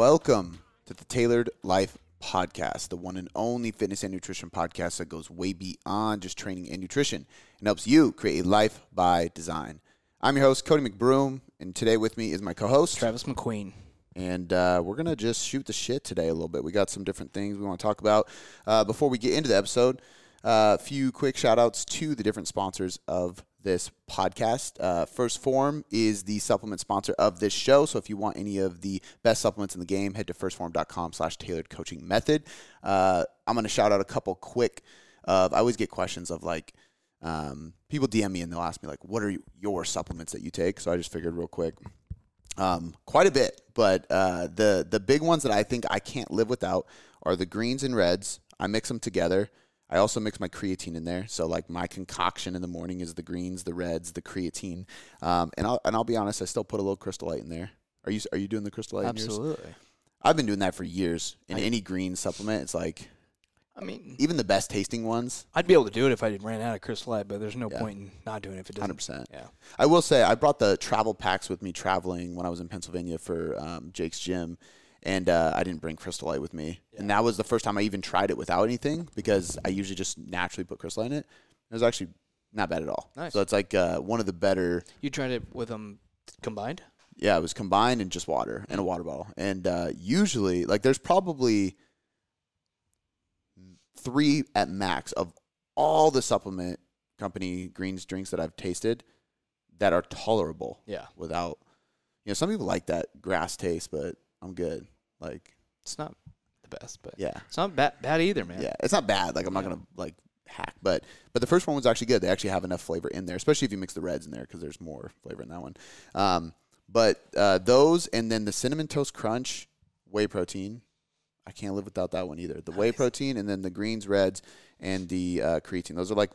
Welcome to the Tailored Life Podcast, the one and only fitness and nutrition podcast that goes way beyond just training and nutrition and helps you create a life by design. I'm your host, Cody McBroom, and today with me is my co host, Travis McQueen. And uh, we're going to just shoot the shit today a little bit. We got some different things we want to talk about. Uh, before we get into the episode, a uh, few quick shout outs to the different sponsors of this podcast. Uh, First Form is the supplement sponsor of this show. So if you want any of the best supplements in the game, head to firstform.com slash tailored coaching method. Uh, I'm going to shout out a couple quick of, I always get questions of like, um, people DM me and they'll ask me like, what are your supplements that you take? So I just figured real quick. Um, quite a bit, but uh, the the big ones that I think I can't live without are the greens and reds. I mix them together. I also mix my creatine in there. So like my concoction in the morning is the greens, the reds, the creatine. Um, and I'll and I'll be honest, I still put a little crystal light in there. Are you are you doing the crystal light? Absolutely. I've been doing that for years. In I, any green supplement, it's like I mean, even the best tasting ones. I'd be able to do it if I ran out of crystal light, but there's no yeah. point in not doing it if it doesn't. 100%. Yeah. I will say, I brought the travel packs with me traveling when I was in Pennsylvania for um, Jake's gym and uh, I didn't bring Crystal Light with me. Yeah. And that was the first time I even tried it without anything because I usually just naturally put Crystal Light in it. It was actually not bad at all. Nice. So it's like uh, one of the better. You tried it with them combined? Yeah, it was combined and just water and a water bottle. And uh, usually, like, there's probably three at max of all the supplement company greens drinks that I've tasted that are tolerable. Yeah. Without, you know, some people like that grass taste, but I'm good. Like it's not the best, but yeah, it's not bad, bad either, man. Yeah, it's not bad. Like I'm not gonna like hack, but but the first one was actually good. They actually have enough flavor in there, especially if you mix the reds in there because there's more flavor in that one. Um, but uh, those and then the cinnamon toast crunch whey protein. I can't live without that one either. The nice. whey protein and then the greens, reds, and the uh, creatine. Those are like,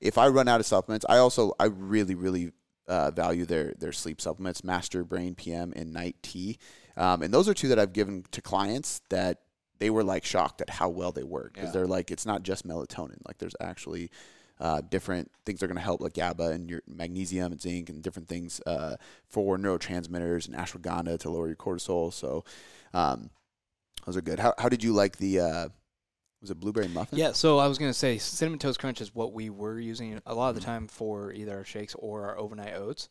if I run out of supplements, I also I really really uh, value their their sleep supplements, Master Brain PM and Night T. Um, and those are two that I've given to clients that they were like shocked at how well they work because yeah. they're like it's not just melatonin. Like there's actually uh, different things that are going to help, like GABA and your magnesium and zinc and different things uh, for neurotransmitters and ashwagandha to lower your cortisol. So um, those are good. How how did you like the uh, was it blueberry muffin? Yeah, so I was gonna say cinnamon toast crunch is what we were using a lot of the mm-hmm. time for either our shakes or our overnight oats.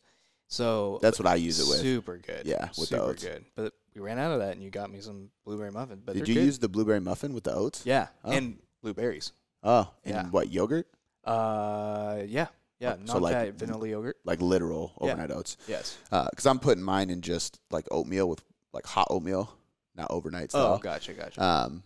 So that's what I use it with. Super good. Yeah, with super the oats. good. But we ran out of that, and you got me some blueberry muffin. But did you good. use the blueberry muffin with the oats? Yeah, oh. and blueberries. Oh, and yeah. what yogurt? Uh, yeah, yeah, oh, so like vanilla yogurt, like literal overnight yeah. oats. Yes, because uh, I'm putting mine in just like oatmeal with like hot oatmeal, not overnight style. Oh, gotcha, gotcha. Um,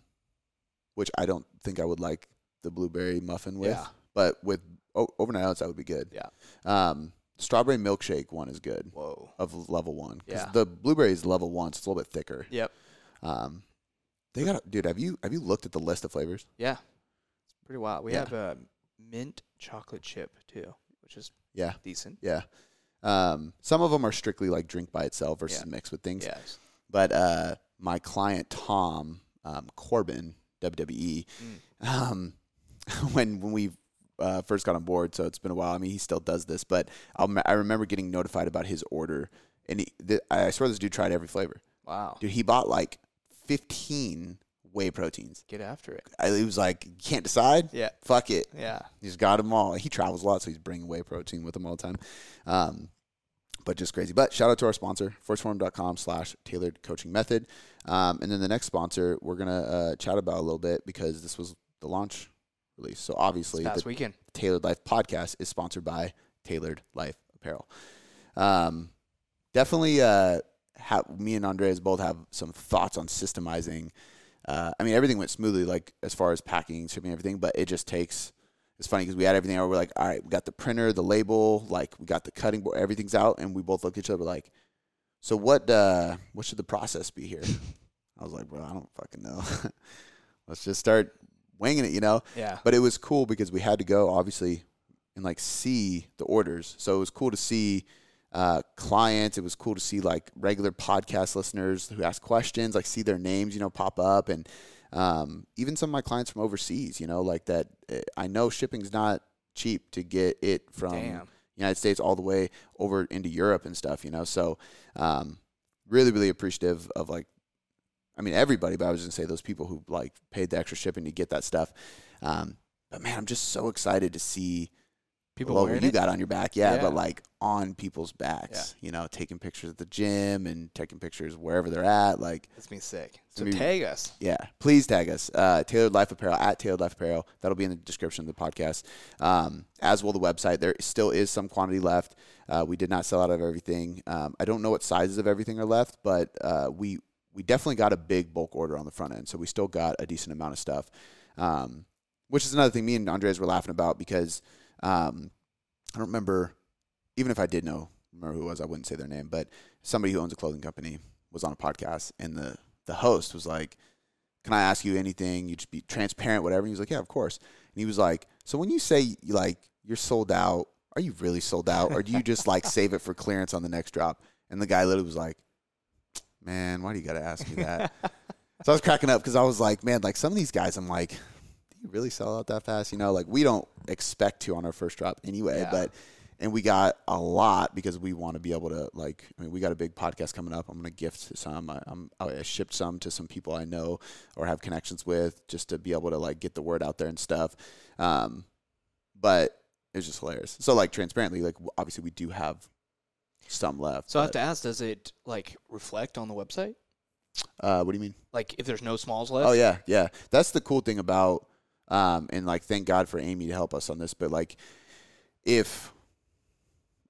which I don't think I would like the blueberry muffin with. Yeah. But with oh, overnight oats, that would be good. Yeah. Um, strawberry milkshake one is good. Whoa. Of level one. Yeah. The blueberry is level one, so it's a little bit thicker. Yep. Um, they got dude. Have you have you looked at the list of flavors? Yeah. It's pretty wild. We yeah. have a mint chocolate chip too, which is yeah decent. Yeah. Um, some of them are strictly like drink by itself versus yeah. mixed with things. Yes. But uh, my client Tom um, Corbin WWE. Mm. Um, when when we uh, first got on board, so it's been a while. I mean, he still does this, but I'll, i remember getting notified about his order, and he, th- I swear this dude tried every flavor. Wow, dude, he bought like fifteen whey proteins. Get after it. I, he was like, you can't decide. Yeah, fuck it. Yeah, he's got them all. He travels a lot, so he's bringing whey protein with him all the time. Um, but just crazy. But shout out to our sponsor, firstform.com slash tailored coaching method. Um, and then the next sponsor we're going to uh, chat about a little bit because this was the launch release. So obviously, the weekend. Tailored Life podcast is sponsored by Tailored Life Apparel. Um, definitely, uh, have, me and Andres both have some thoughts on systemizing. Uh, I mean, everything went smoothly, like as far as packing, shipping, everything, but it just takes it's funny because we had everything out. We're like, all right, we got the printer, the label, like we got the cutting board, everything's out, and we both looked at each other like, so what? Uh, what should the process be here? I was like, bro, I don't fucking know. Let's just start winging it, you know. Yeah. But it was cool because we had to go obviously and like see the orders. So it was cool to see uh, clients. It was cool to see like regular podcast listeners who ask questions, like see their names, you know, pop up and um, even some of my clients from overseas, you know, like that. Eh, I know shipping's not cheap to get it from Damn. United States all the way over into Europe and stuff, you know. So, um, really, really appreciative of like I mean everybody, but I was gonna say those people who like paid the extra shipping to get that stuff. Um, but man, I'm just so excited to see People wearing you it? got on your back, yeah, Yeah. but like on people's backs, you know, taking pictures at the gym and taking pictures wherever they're at, like. That's me sick. So be- tag us. Yeah, please tag us. Uh, Tailored Life Apparel at Tailored Life Apparel. That'll be in the description of the podcast. Um, as will the website. There still is some quantity left. Uh, we did not sell out of everything. Um, I don't know what sizes of everything are left, but uh, we we definitely got a big bulk order on the front end, so we still got a decent amount of stuff. Um, which is another thing me and Andres were laughing about because um, I don't remember, even if I did know remember who it was, I wouldn't say their name, but somebody who owns a clothing company was on a podcast, and the the host was like, "Can I ask you anything? You just be transparent, whatever." And he was like, "Yeah, of course." And he was like, "So when you say like you're sold out, are you really sold out, or do you just like save it for clearance on the next drop?" And the guy literally was like, "Man, why do you got to ask me that?" so I was cracking up because I was like, "Man, like some of these guys, I'm like." Do you really sell out that fast? You know, like we don't expect to on our first drop anyway, Yeah. but and we got a lot because we want to be able to like I mean we got a big podcast coming up. I'm going to gift some. I, I'm I shipped some to some people I know or have connections with just to be able to like get the word out there and stuff. Um, but it was just hilarious. So like transparently, like obviously we do have some left. So I have to ask, does it like reflect on the website? uh, what do you mean? Like if there's no smalls left? Oh yeah, yeah. That's the cool thing about um and like thank God for Amy to help us on this, but like if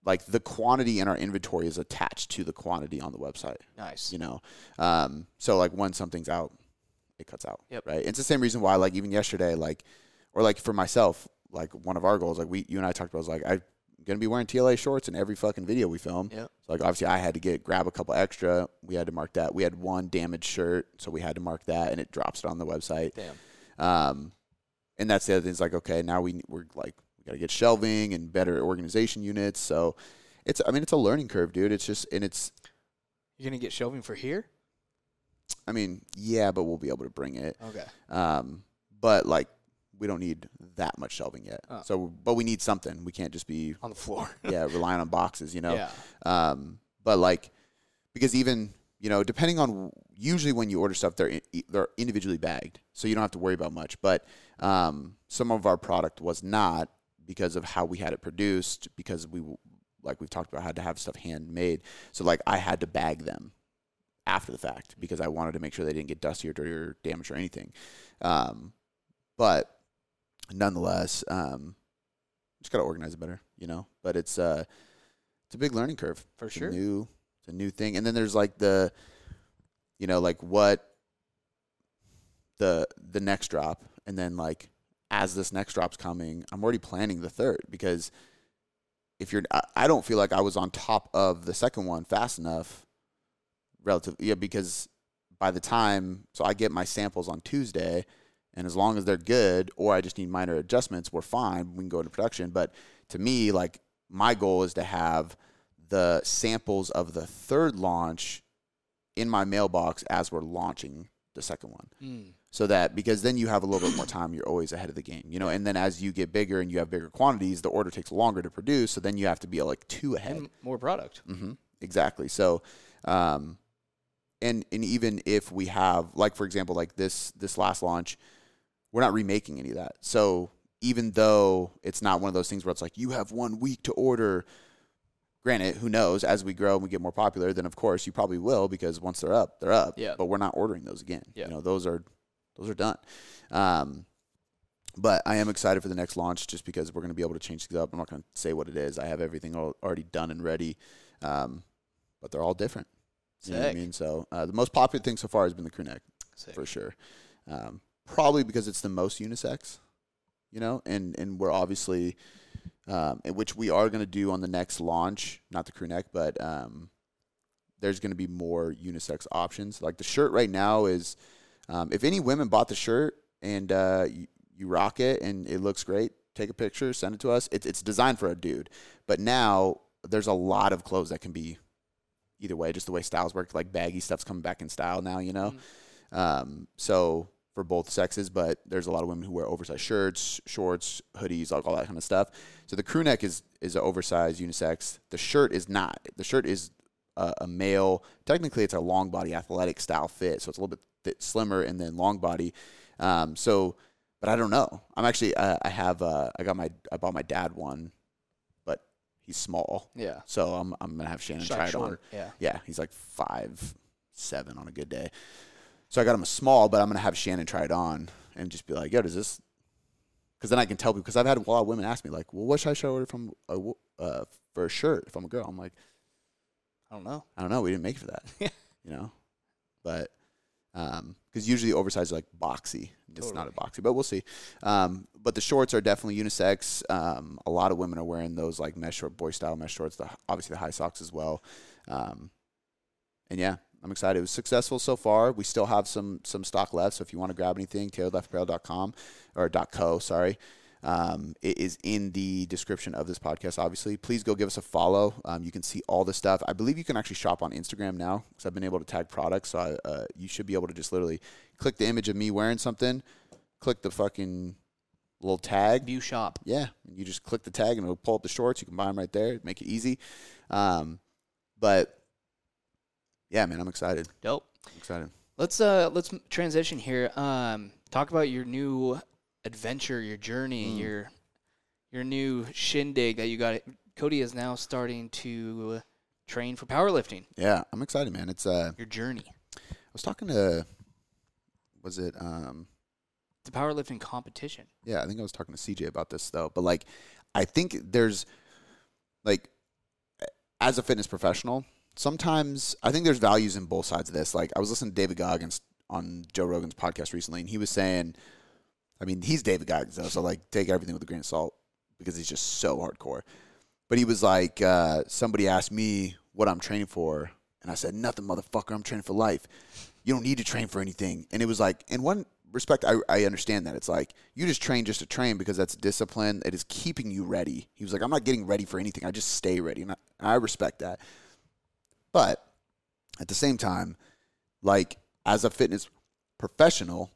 like the quantity in our inventory is attached to the quantity on the website, Nice. you know. Um so like when something's out, it cuts out. Yep. Right. It's the same reason why like even yesterday, like or like for myself, like one of our goals, like we you and I talked about was like I'm gonna be wearing TLA shorts in every fucking video we film. Yeah. So like obviously I had to get grab a couple extra. We had to mark that. We had one damaged shirt, so we had to mark that, and it drops it on the website. Damn. Um, and that's the other thing. It's like okay, now we we're like we got to get shelving and better organization units. So it's I mean it's a learning curve, dude. It's just and it's You're gonna get shelving for here? I mean yeah, but we'll be able to bring it. Okay. Um, but like we don't need that much shelving yet. Oh. So but we need something. We can't just be On the floor. yeah relying on boxes. You know. Yeah. Um, but like, because even you know, depending on usually when you order stuff, they're i- they're individually bagged, so you don't have to worry about much. But um, some of our product was not because of how we had it produced, because we like we've talked about had to have stuff handmade. So like I had to bag them after the fact because I wanted to make sure they didn't get dusty or dirty or damaged or anything. Um, but nonetheless, um, just gotta organize it better, you know. But it's uh, it's a big learning curve For it's sure. new it's a new thing and then there's like the you know like what the the next drop and then like as this next drop's coming i'm already planning the third because if you're I, I don't feel like i was on top of the second one fast enough relative yeah because by the time so i get my samples on tuesday and as long as they're good or i just need minor adjustments we're fine we can go into production but to me like my goal is to have the samples of the third launch in my mailbox as we're launching the second one. Mm. So that because then you have a little bit more time, you're always ahead of the game, you know. And then as you get bigger and you have bigger quantities, the order takes longer to produce. So then you have to be like two ahead. And more product. hmm Exactly. So, um, and and even if we have like for example like this this last launch, we're not remaking any of that. So even though it's not one of those things where it's like you have one week to order. Granted, who knows? As we grow and we get more popular, then of course you probably will because once they're up, they're up. Yeah. But we're not ordering those again. Yeah. You know, those are those are done. Um, but I am excited for the next launch just because we're going to be able to change things up. I'm not going to say what it is. I have everything al- already done and ready, um, but they're all different. You know what I mean? So uh, the most popular thing so far has been the crew neck Sick. for sure. Um, probably because it's the most unisex, you know, and and we're obviously, um, and which we are going to do on the next launch, not the crew neck, but um, there's going to be more unisex options. Like the shirt right now is, um, if any women bought the shirt and uh, you, you rock it and it looks great, take a picture, send it to us. It's it's designed for a dude, but now there's a lot of clothes that can be either way, just the way styles work. Like baggy stuff's coming back in style now, you know. Um, so for both sexes, but there's a lot of women who wear oversized shirts, shorts, hoodies, like all that kind of stuff. So the crew neck is is an oversized unisex. The shirt is not. The shirt is a, a male. Technically, it's a long body athletic style fit, so it's a little bit th- slimmer and then long body. Um, so, but I don't know. I'm actually uh, I have uh, I got my I bought my dad one, but he's small, Yeah. so I'm I'm gonna have Shannon Shot try it on. Yeah. Yeah, he's like five seven on a good day. So I got him a small, but I'm gonna have Shannon try it on and just be like, "Yo, does this?" Because then I can tell people. Because I've had a lot of women ask me like, "Well, what should I should order from a, uh, for a shirt if I'm a girl?" I'm like, I don't know. I don't know. We didn't make it for that. You know, but because usually oversized are like boxy. It's not a boxy, but we'll see. Um, but the shorts are definitely unisex. Um, a lot of women are wearing those like mesh short, boy style mesh shorts. The, obviously the high socks as well. Um, and yeah, I'm excited. It was successful so far. We still have some some stock left. So if you want to grab anything, tailoredlifeapparel.com or .co, sorry. Um, it is in the description of this podcast. Obviously, please go give us a follow. Um, you can see all the stuff. I believe you can actually shop on Instagram now because I've been able to tag products. So I, uh, you should be able to just literally click the image of me wearing something, click the fucking little tag, View shop. yeah, you just click the tag and it'll pull up the shorts. You can buy them right there. Make it easy. Um, but yeah, man, I'm excited. Dope. I'm excited. Let's uh let's transition here. Um, talk about your new adventure, your journey, Mm. your your new shindig that you got. Cody is now starting to train for powerlifting. Yeah, I'm excited, man. It's uh, Your journey, I was talking to, was it um, the powerlifting competition. yeah, I think I was talking to CJ about this though. But like, I think there's like, as a fitness professional, sometimes I think there's values in both sides of this. Like, I was listening to David Goggins on Joe Rogan's podcast recently, and he was saying, I mean, he's David Goggins though, so like, take everything with a grain of salt because he's just so hardcore. But he was like, uh, somebody asked me what I'm training for, and I said, nothing, motherfucker. I'm training for life. You don't need to train for anything. And it was like, in one respect, I, I understand that. It's like, you just train just to train because that's discipline. It is keeping you ready. He was like, I'm not getting ready for anything. I just stay ready. And I, and I respect that. But at the same time, like, as a fitness professional,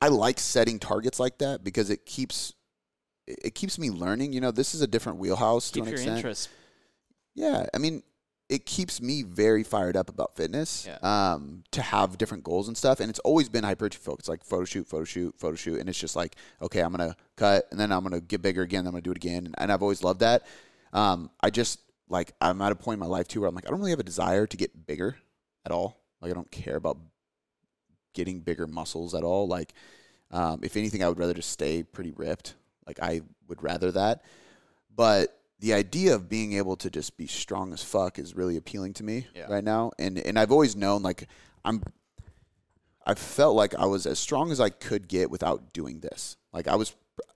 I like setting targets like that because it keeps it keeps me learning. You know, this is a different wheelhouse to Keep an your extent. interest. Yeah, I mean, it keeps me very fired up about fitness. Yeah. Um, to have different goals and stuff, and it's always been hypertrophy focused, like photo shoot, photo shoot, photo shoot, and it's just like, okay, I'm gonna cut, and then I'm gonna get bigger again, I'm gonna do it again, and, and I've always loved that. Um, I just like I'm at a point in my life too where I'm like, I don't really have a desire to get bigger at all. Like I don't care about getting bigger muscles at all. Like, um, if anything, I would rather just stay pretty ripped. Like I would rather that. But the idea of being able to just be strong as fuck is really appealing to me Yeah. right now. And and I've always known like I'm I felt like I was as strong as I could get without doing this. Like I was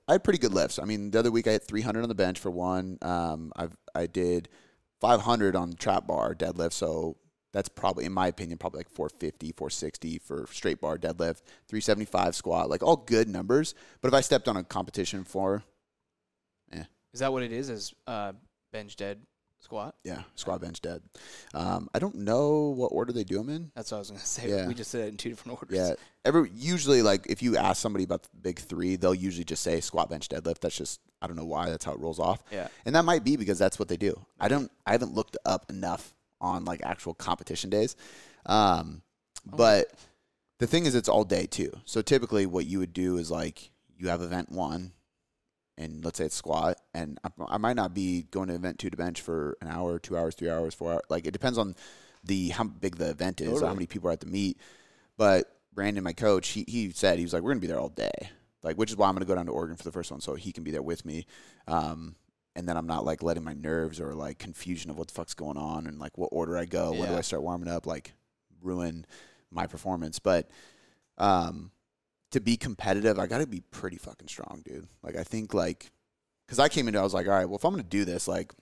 I had pretty good lifts. I mean, the other week I hit 300 on the bench for one. Um, I've I did 500 on trap bar deadlift. So that's probably, in my opinion, probably like 450, 460 for straight bar deadlift, 375 squat, like all good numbers. But if I stepped on a competition floor, Is that what it is? Is uh, bench dead squat? yeah, squat bench dead. Um, I don't know what order they do them in. That's what I was gonna say. Yeah. We just said it in two different orders. Yeah, every usually like if you ask somebody about the big three, they'll usually just say squat bench deadlift. That's just I don't know why that's how it rolls off. Yeah. and that might be because that's what they do. I don't I haven't looked up enough on like actual competition days, um, but the thing is it's all day too. So typically what you would do is like you have event one, and let's say it's squat, and I, I might not be going to event two to bench for an hour, two hours, three hours, four hours. Like it depends on the how big the event is, or how many people are at the meet. But Brandon, my coach, he he said he was like, we're gonna be there all day, like which is why I'm gonna go down to Oregon for the first one, so he can be there with me. Um, and then I'm not like letting my nerves or like confusion of what the fuck's going on and like what order I go, when do I start warming up, like ruin my performance. But um, to be competitive, I got to be pretty fucking strong, dude. Like I think like because I came into, it, I was like, all right, well if I'm gonna do this, like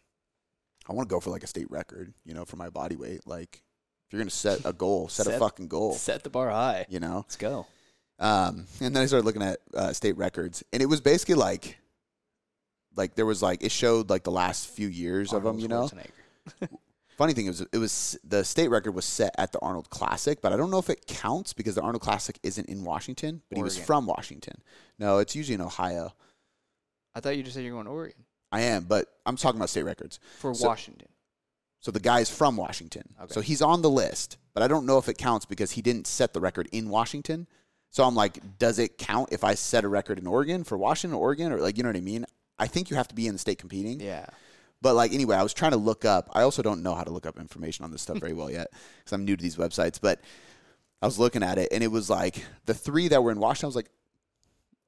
I want to go for like a state record, you know, for my body weight. Like if you're gonna set a goal, set, a fucking goal, Set the bar high. you know. Let's go. Um, and then I started looking at uh, state records, and it was basically like, like there was like it showed like the last few years of them, you know. Funny thing is, it was the state record was set at the Arnold Classic, but I don't know if it counts because the Arnold Classic isn't in Washington, but he was from Washington. No, it's usually in Ohio. I thought you just said you're going to Oregon I am, but I'm talking about state records. for So- Washington. So the guy's from Washington. So he's on the list, but I don't know if it counts because he didn't set the record in Washington. So I'm like, does it count if I set a record in Oregon for Washington, Oregon, or like you know what I mean? I think you have to be in the state competing. Yeah. But like anyway, I was trying to look up. I also don't know how to look up information on this stuff very well yet because I'm new to these websites. But I was looking at it, and it was like the three that were in Washington. I was like,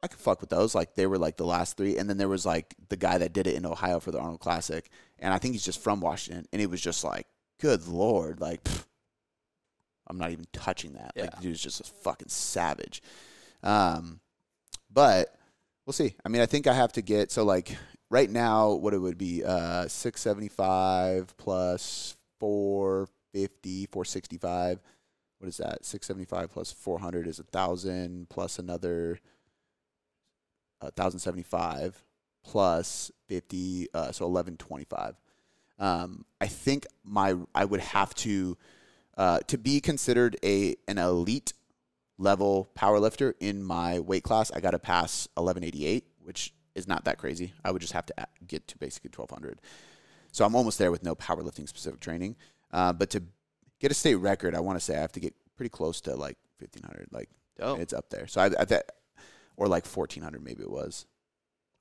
I could fuck with those. Like they were like the last three, and then there was like the guy that did it in Ohio for the Arnold Classic, and I think he's just from Washington, and it was just like, good lord, like pff, I'm not even touching that. Like Yeah. the dude's just a fucking savage. Um, but we'll see. I mean, I think I have to get so like right now, what it would be, uh, six seventy five plus four fifty, four sixty five. What is that? Six seventy five plus four hundred is a thousand plus another uh, thousand seventy five plus fifty, uh, so eleven twenty five. Um, I think my I would have to uh, to be considered a an elite level power lifter in my weight class. I got to pass eleven eighty eight, which is not that crazy. I would just have to get to basically twelve hundred. So I'm almost there with no powerlifting specific training. Uh, but to get a state record, I want to say I have to get pretty close to like fifteen hundred. Like Dope. it's up there. So I, I bet, or like fourteen hundred maybe it was.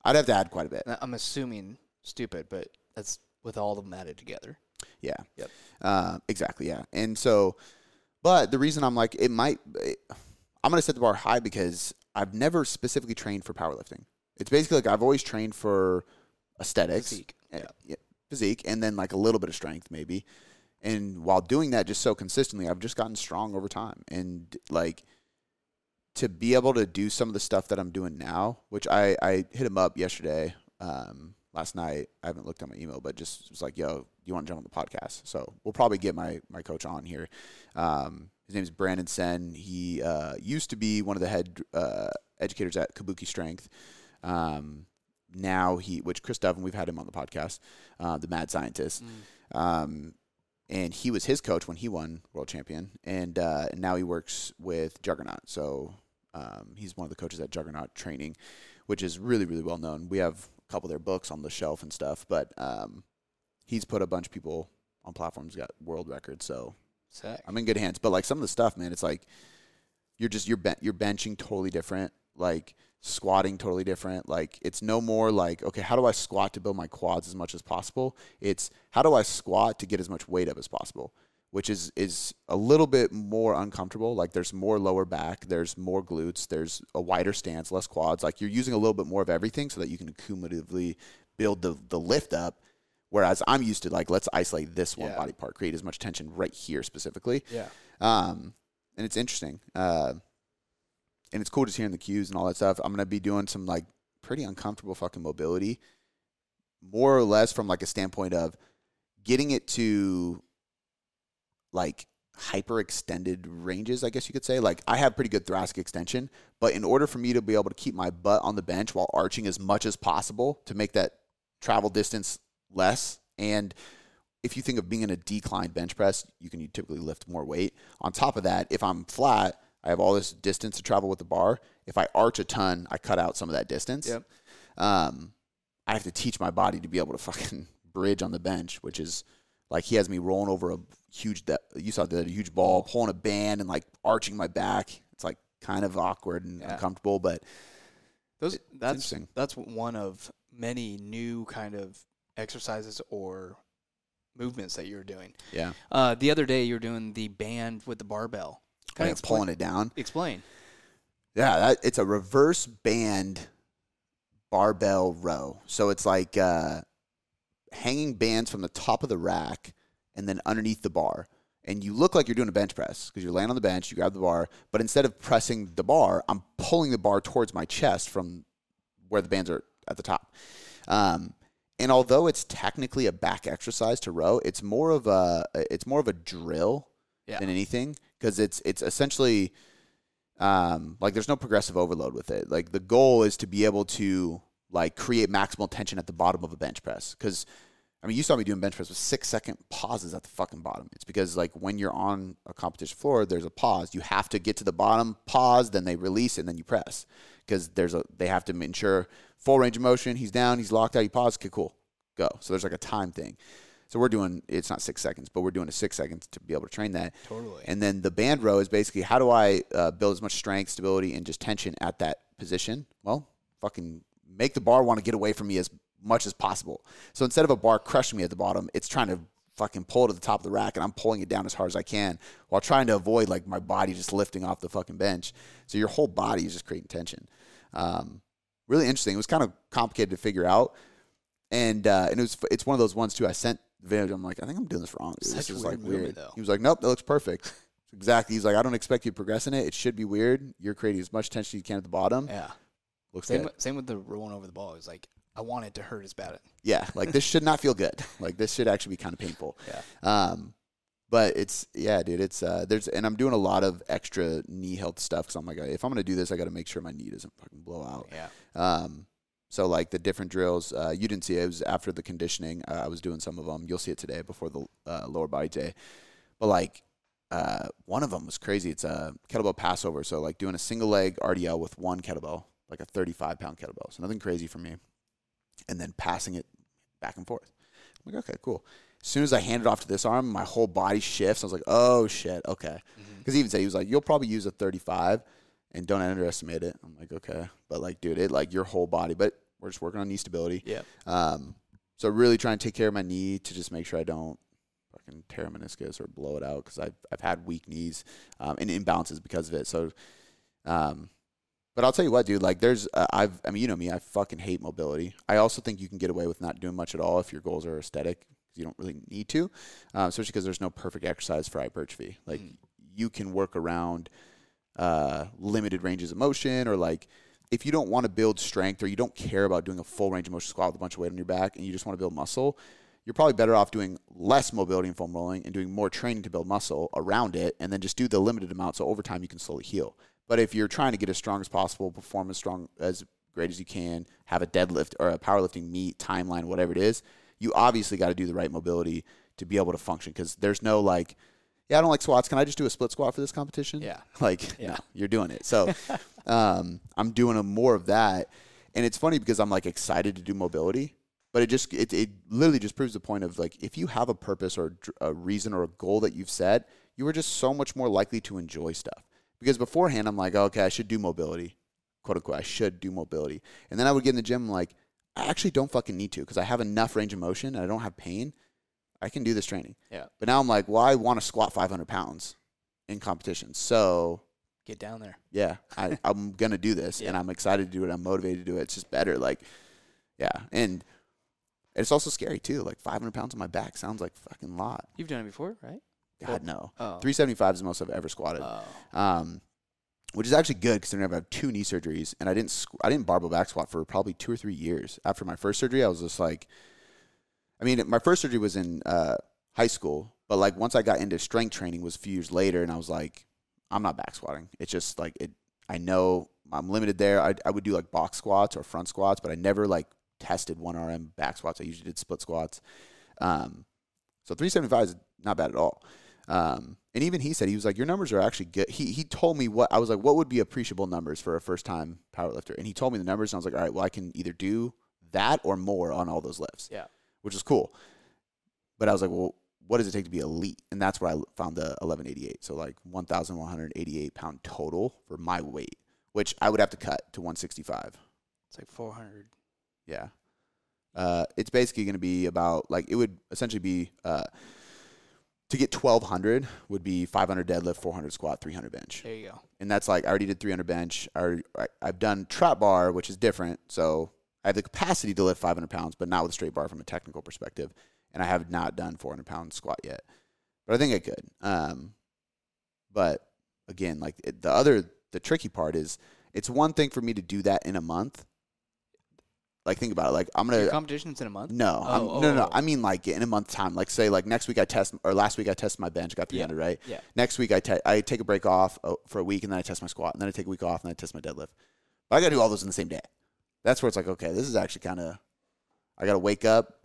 I'd have to add quite a bit. I'm assuming stupid, but that's with all of them added together. Yeah. Yep. Uh, exactly. Yeah. And so, but the reason I'm like, it might, I'm going to set the bar high because I've never specifically trained for powerlifting. It's basically like I've always trained for aesthetics, Physique, and- yeah. physique, and then like a little bit of strength maybe. And while doing that just so consistently, I've just gotten strong over time. And like to be able to do some of the stuff that I'm doing now, which I, I hit him up yesterday, um, last night. I haven't looked at my email, but just was like, yo, do you want to jump on the podcast? So we'll probably get my, my coach on here. Um, his name is Brandon Sen. He uh, used to be one of the head uh, educators at Kabuki Strength. Um, now he, which Chris Duffin, we've had him on the podcast, uh, the mad scientist. Um, and he was his coach when he won world champion, and, uh, and now he works with Juggernaut. So um, he's one of the coaches at Juggernaut Training, which is really really well known. We have a couple of their books on the shelf and stuff, but um, he's put a bunch of people on platforms got world records. So Sick. I'm in good hands. But like some of the stuff, man, it's like you're just you're ben- you're benching totally different, like squatting totally different. Like it's no more like okay, how do I squat to build my quads as much as possible? It's how do I squat to get as much weight up as possible, which is is a little bit more uncomfortable. Like there's more lower back, there's more glutes, there's a wider stance, less quads. Like you're using a little bit more of everything so that you can cumulatively build the the lift up. Whereas I'm used to like let's isolate this one Yeah. body part, create as much tension right here specifically. Yeah. Um, and it's interesting. Uh, and it's cool just hearing the cues and all that stuff. I'm gonna be doing some like pretty uncomfortable fucking mobility, more or less from like a standpoint of getting it to like hyper extended ranges, I guess you could say. Like I have pretty good thoracic extension, but in order for me to be able to keep my butt on the bench while arching as much as possible to make that travel distance less and if you think of being in a declined bench press, you can typically lift more weight. On top of that, if I'm flat, I have all this distance to travel with the bar. If I arch a ton, I cut out some of that distance. Yep. Um, I have to teach my body to be able to fucking bridge on the bench, which is like he has me rolling over a huge. De- you saw the huge ball, pulling a band, and like arching my back. It's like kind of awkward and Yeah. uncomfortable, but Those that's interesting. that's one of many new kind of exercises or movements that you're doing. yeah, Uh, the other day you were doing the band with the barbell. Kind of pulling it down. Explain. Yeah, that, it's a reverse band barbell row. So it's like uh, hanging bands from the top of the rack and then underneath the bar. And you look like you're doing a bench press because you're laying on the bench, you grab the bar, but instead of pressing the bar, I'm pulling the bar towards my chest from where the bands are at the top. Um, and although it's technically a back exercise to row, it's more of a it's more of a drill Yeah. than anything because it's it's essentially um, like there's no progressive overload with it. Like the goal is to be able to like create maximal tension at the bottom of a bench press because I mean you saw me doing bench press with six second pauses at the fucking bottom. It's because like when you're on a competition floor, there's a pause. You have to get to the bottom, pause, then they release, and then you press because there's a they have to ensure full range of motion. He's down, he's locked out, he paused. Okay, cool, go. So there's like a time thing. So we're doing it's not six seconds, but we're doing a six seconds to be able to train that. Totally. And then the band row is basically how do I uh, build as much strength, stability, and just tension at that position? Well, fucking make the bar want to get away from me as much as possible. So instead of a bar crushing me at the bottom, it's trying to fucking pull to the top of the rack and I'm pulling it down as hard as I can while trying to avoid like my body just lifting off the fucking bench. So your whole body is just creating tension. Um, really interesting. It was kind of complicated to figure out. And uh, and it was it's one of those ones too. I sent video. I'm like, I think I'm doing this wrong. This Such a is weird like movement, weird. though. He was like, Nope, that looks perfect. Exactly. He's like, I don't expect you to progress in it. It should be weird. You're creating as much tension as you can at the bottom. yeah. Looks Same with, same with the rolling over the ball. It was like I want it to hurt as bad. Yeah, like this should not feel good. Like this should actually be kind of painful. Yeah. Um, but it's yeah, dude. It's uh, there's and I'm doing a lot of extra knee health stuff because I'm like, if I'm gonna do this, I got to make sure my knee doesn't fucking blow out. Yeah. Um, so like the different drills, uh, you didn't see it. It was after the conditioning. Uh, I was doing some of them. You'll see it today before the uh, lower body day. But like, uh, one of them was crazy. It's a kettlebell passover. So like doing a single leg RDL with one kettlebell, like a 35 pound kettlebell. So nothing crazy for me. And then passing it back and forth. I'm like, okay, cool. As soon as I hand it off to this arm, my whole body shifts. I was like, oh shit, okay. Because he even said he was like, you'll probably use a 35 and don't underestimate it. I'm like, okay, but like, dude, it like your whole body. But we're just working on knee stability. Yeah. Um, so really trying to take care of my knee to just make sure I don't fucking tear a meniscus or blow it out because I've I've had weak knees um, and imbalances because of it. So, um, but I'll tell you what, dude. Like, there's uh, I've I mean, you know me, I fucking hate mobility. I also think you can get away with not doing much at all if your goals are aesthetic. You don't really need to, um, especially because there's no perfect exercise for hypertrophy. Like, Mm. you can work around uh, limited ranges of motion or like if you don't want to build strength or you don't care about doing a full range of motion squat with a bunch of weight on your back and you just want to build muscle, you're probably better off doing less mobility and foam rolling and doing more training to build muscle around it and then just do the limited amount so over time you can slowly heal. But if you're trying to get as strong as possible, perform as strong as great as you can, have a deadlift or a powerlifting meet timeline, whatever it is, you obviously got to do the right mobility to be able to function because there's no like, yeah, I don't like squats. Can I just do a split squat for this competition? Yeah. Like, Yeah. no, you're doing it. So um, I'm doing a more of that. And it's funny because I'm like excited to do mobility, but it just, it, it literally just proves the point of like, if you have a purpose or a reason or a goal that you've set, you are just so much more likely to enjoy stuff. Because beforehand, I'm like, okay, I should do mobility, quote unquote. I should do mobility. And then I would get in the gym, I'm like, I actually don't fucking need to because I have enough range of motion and I don't have pain. I can do this training. Yeah. But now I'm like, well, I want to squat 500 pounds in competition. So Get down there. yeah, I, I'm gonna do this, and I'm excited to do it. I'm motivated to do it. It's just better. Like, yeah, and it's also scary too. Like 500 pounds on my back sounds like fucking lot. You've done it before, right? God no. Oh. 375 is the most I've ever squatted. Oh. Um, which is actually good because I've had two knee surgeries, and I didn't squ- I didn't barbell back squat for probably two or three years. After my first surgery, I was just like, I mean, my first surgery was in uh, high school, but like once I got into strength training was a few years later, and I was like, I'm not back squatting. It's just like it. I know I'm limited there. I I would do like box squats or front squats, but I never like tested one RM back squats. I usually did split squats. Um, so 375 is not bad at all. Um, and even he said he was like, your numbers are actually good. He he told me what I was like, what would be appreciable numbers for a first time powerlifter, and he told me the numbers, and I was like, all right, well, I can either do that or more on all those lifts, Yeah. Which is cool. But I was like, well, what does it take to be elite? And that's where I found the 1188. So like 1,188 pound total for my weight, which I would have to cut to 165. It's like 400. Yeah. Uh, it's basically going to be about like it would essentially be uh, to get 1200 would be 500 deadlift, 400 squat, 300 bench. There you go. And that's like I already did 300 bench. I already, I, I've done trap bar, which is different. So I have the capacity to lift 500 pounds, but not with a straight bar from a technical perspective. And I have not done 400 pound squat yet, but I think I could. Um, but again, like it, the other, the tricky part is it's one thing for me to do that in a month. Like think about it. Like I'm gonna Your competition's in a month? no, I'm, Oh, no, no, oh, no. oh. I mean like in a month time. Like say like next week I test or last week I tested my bench, got Yeah. 300, right? Yeah. Next week I te- I take a break off uh, for a week and then I test my squat and then I take a week off and then I test my deadlift. But I got to do all those in the same day. That's where it's like okay, this is actually kind of. I got to wake up,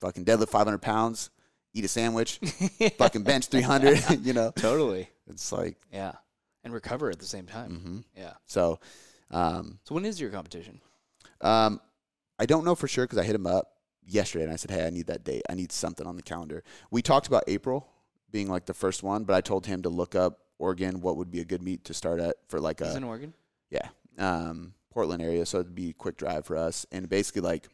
fucking deadlift 500 pounds, eat a sandwich, fucking bench 300. you know, Totally. it's like. Yeah. And recover at the same time. hmm Yeah. So, um, So when is your competition? um, I don't know for sure because I hit him up yesterday, and I said, "Hey, I need that date. I need something on the calendar." We talked about April being like the first one, but I told him to look up Oregon what would be a good meet to start at for like He's a in Oregon. yeah um, Portland area, so it'd be a quick drive for us. And basically, like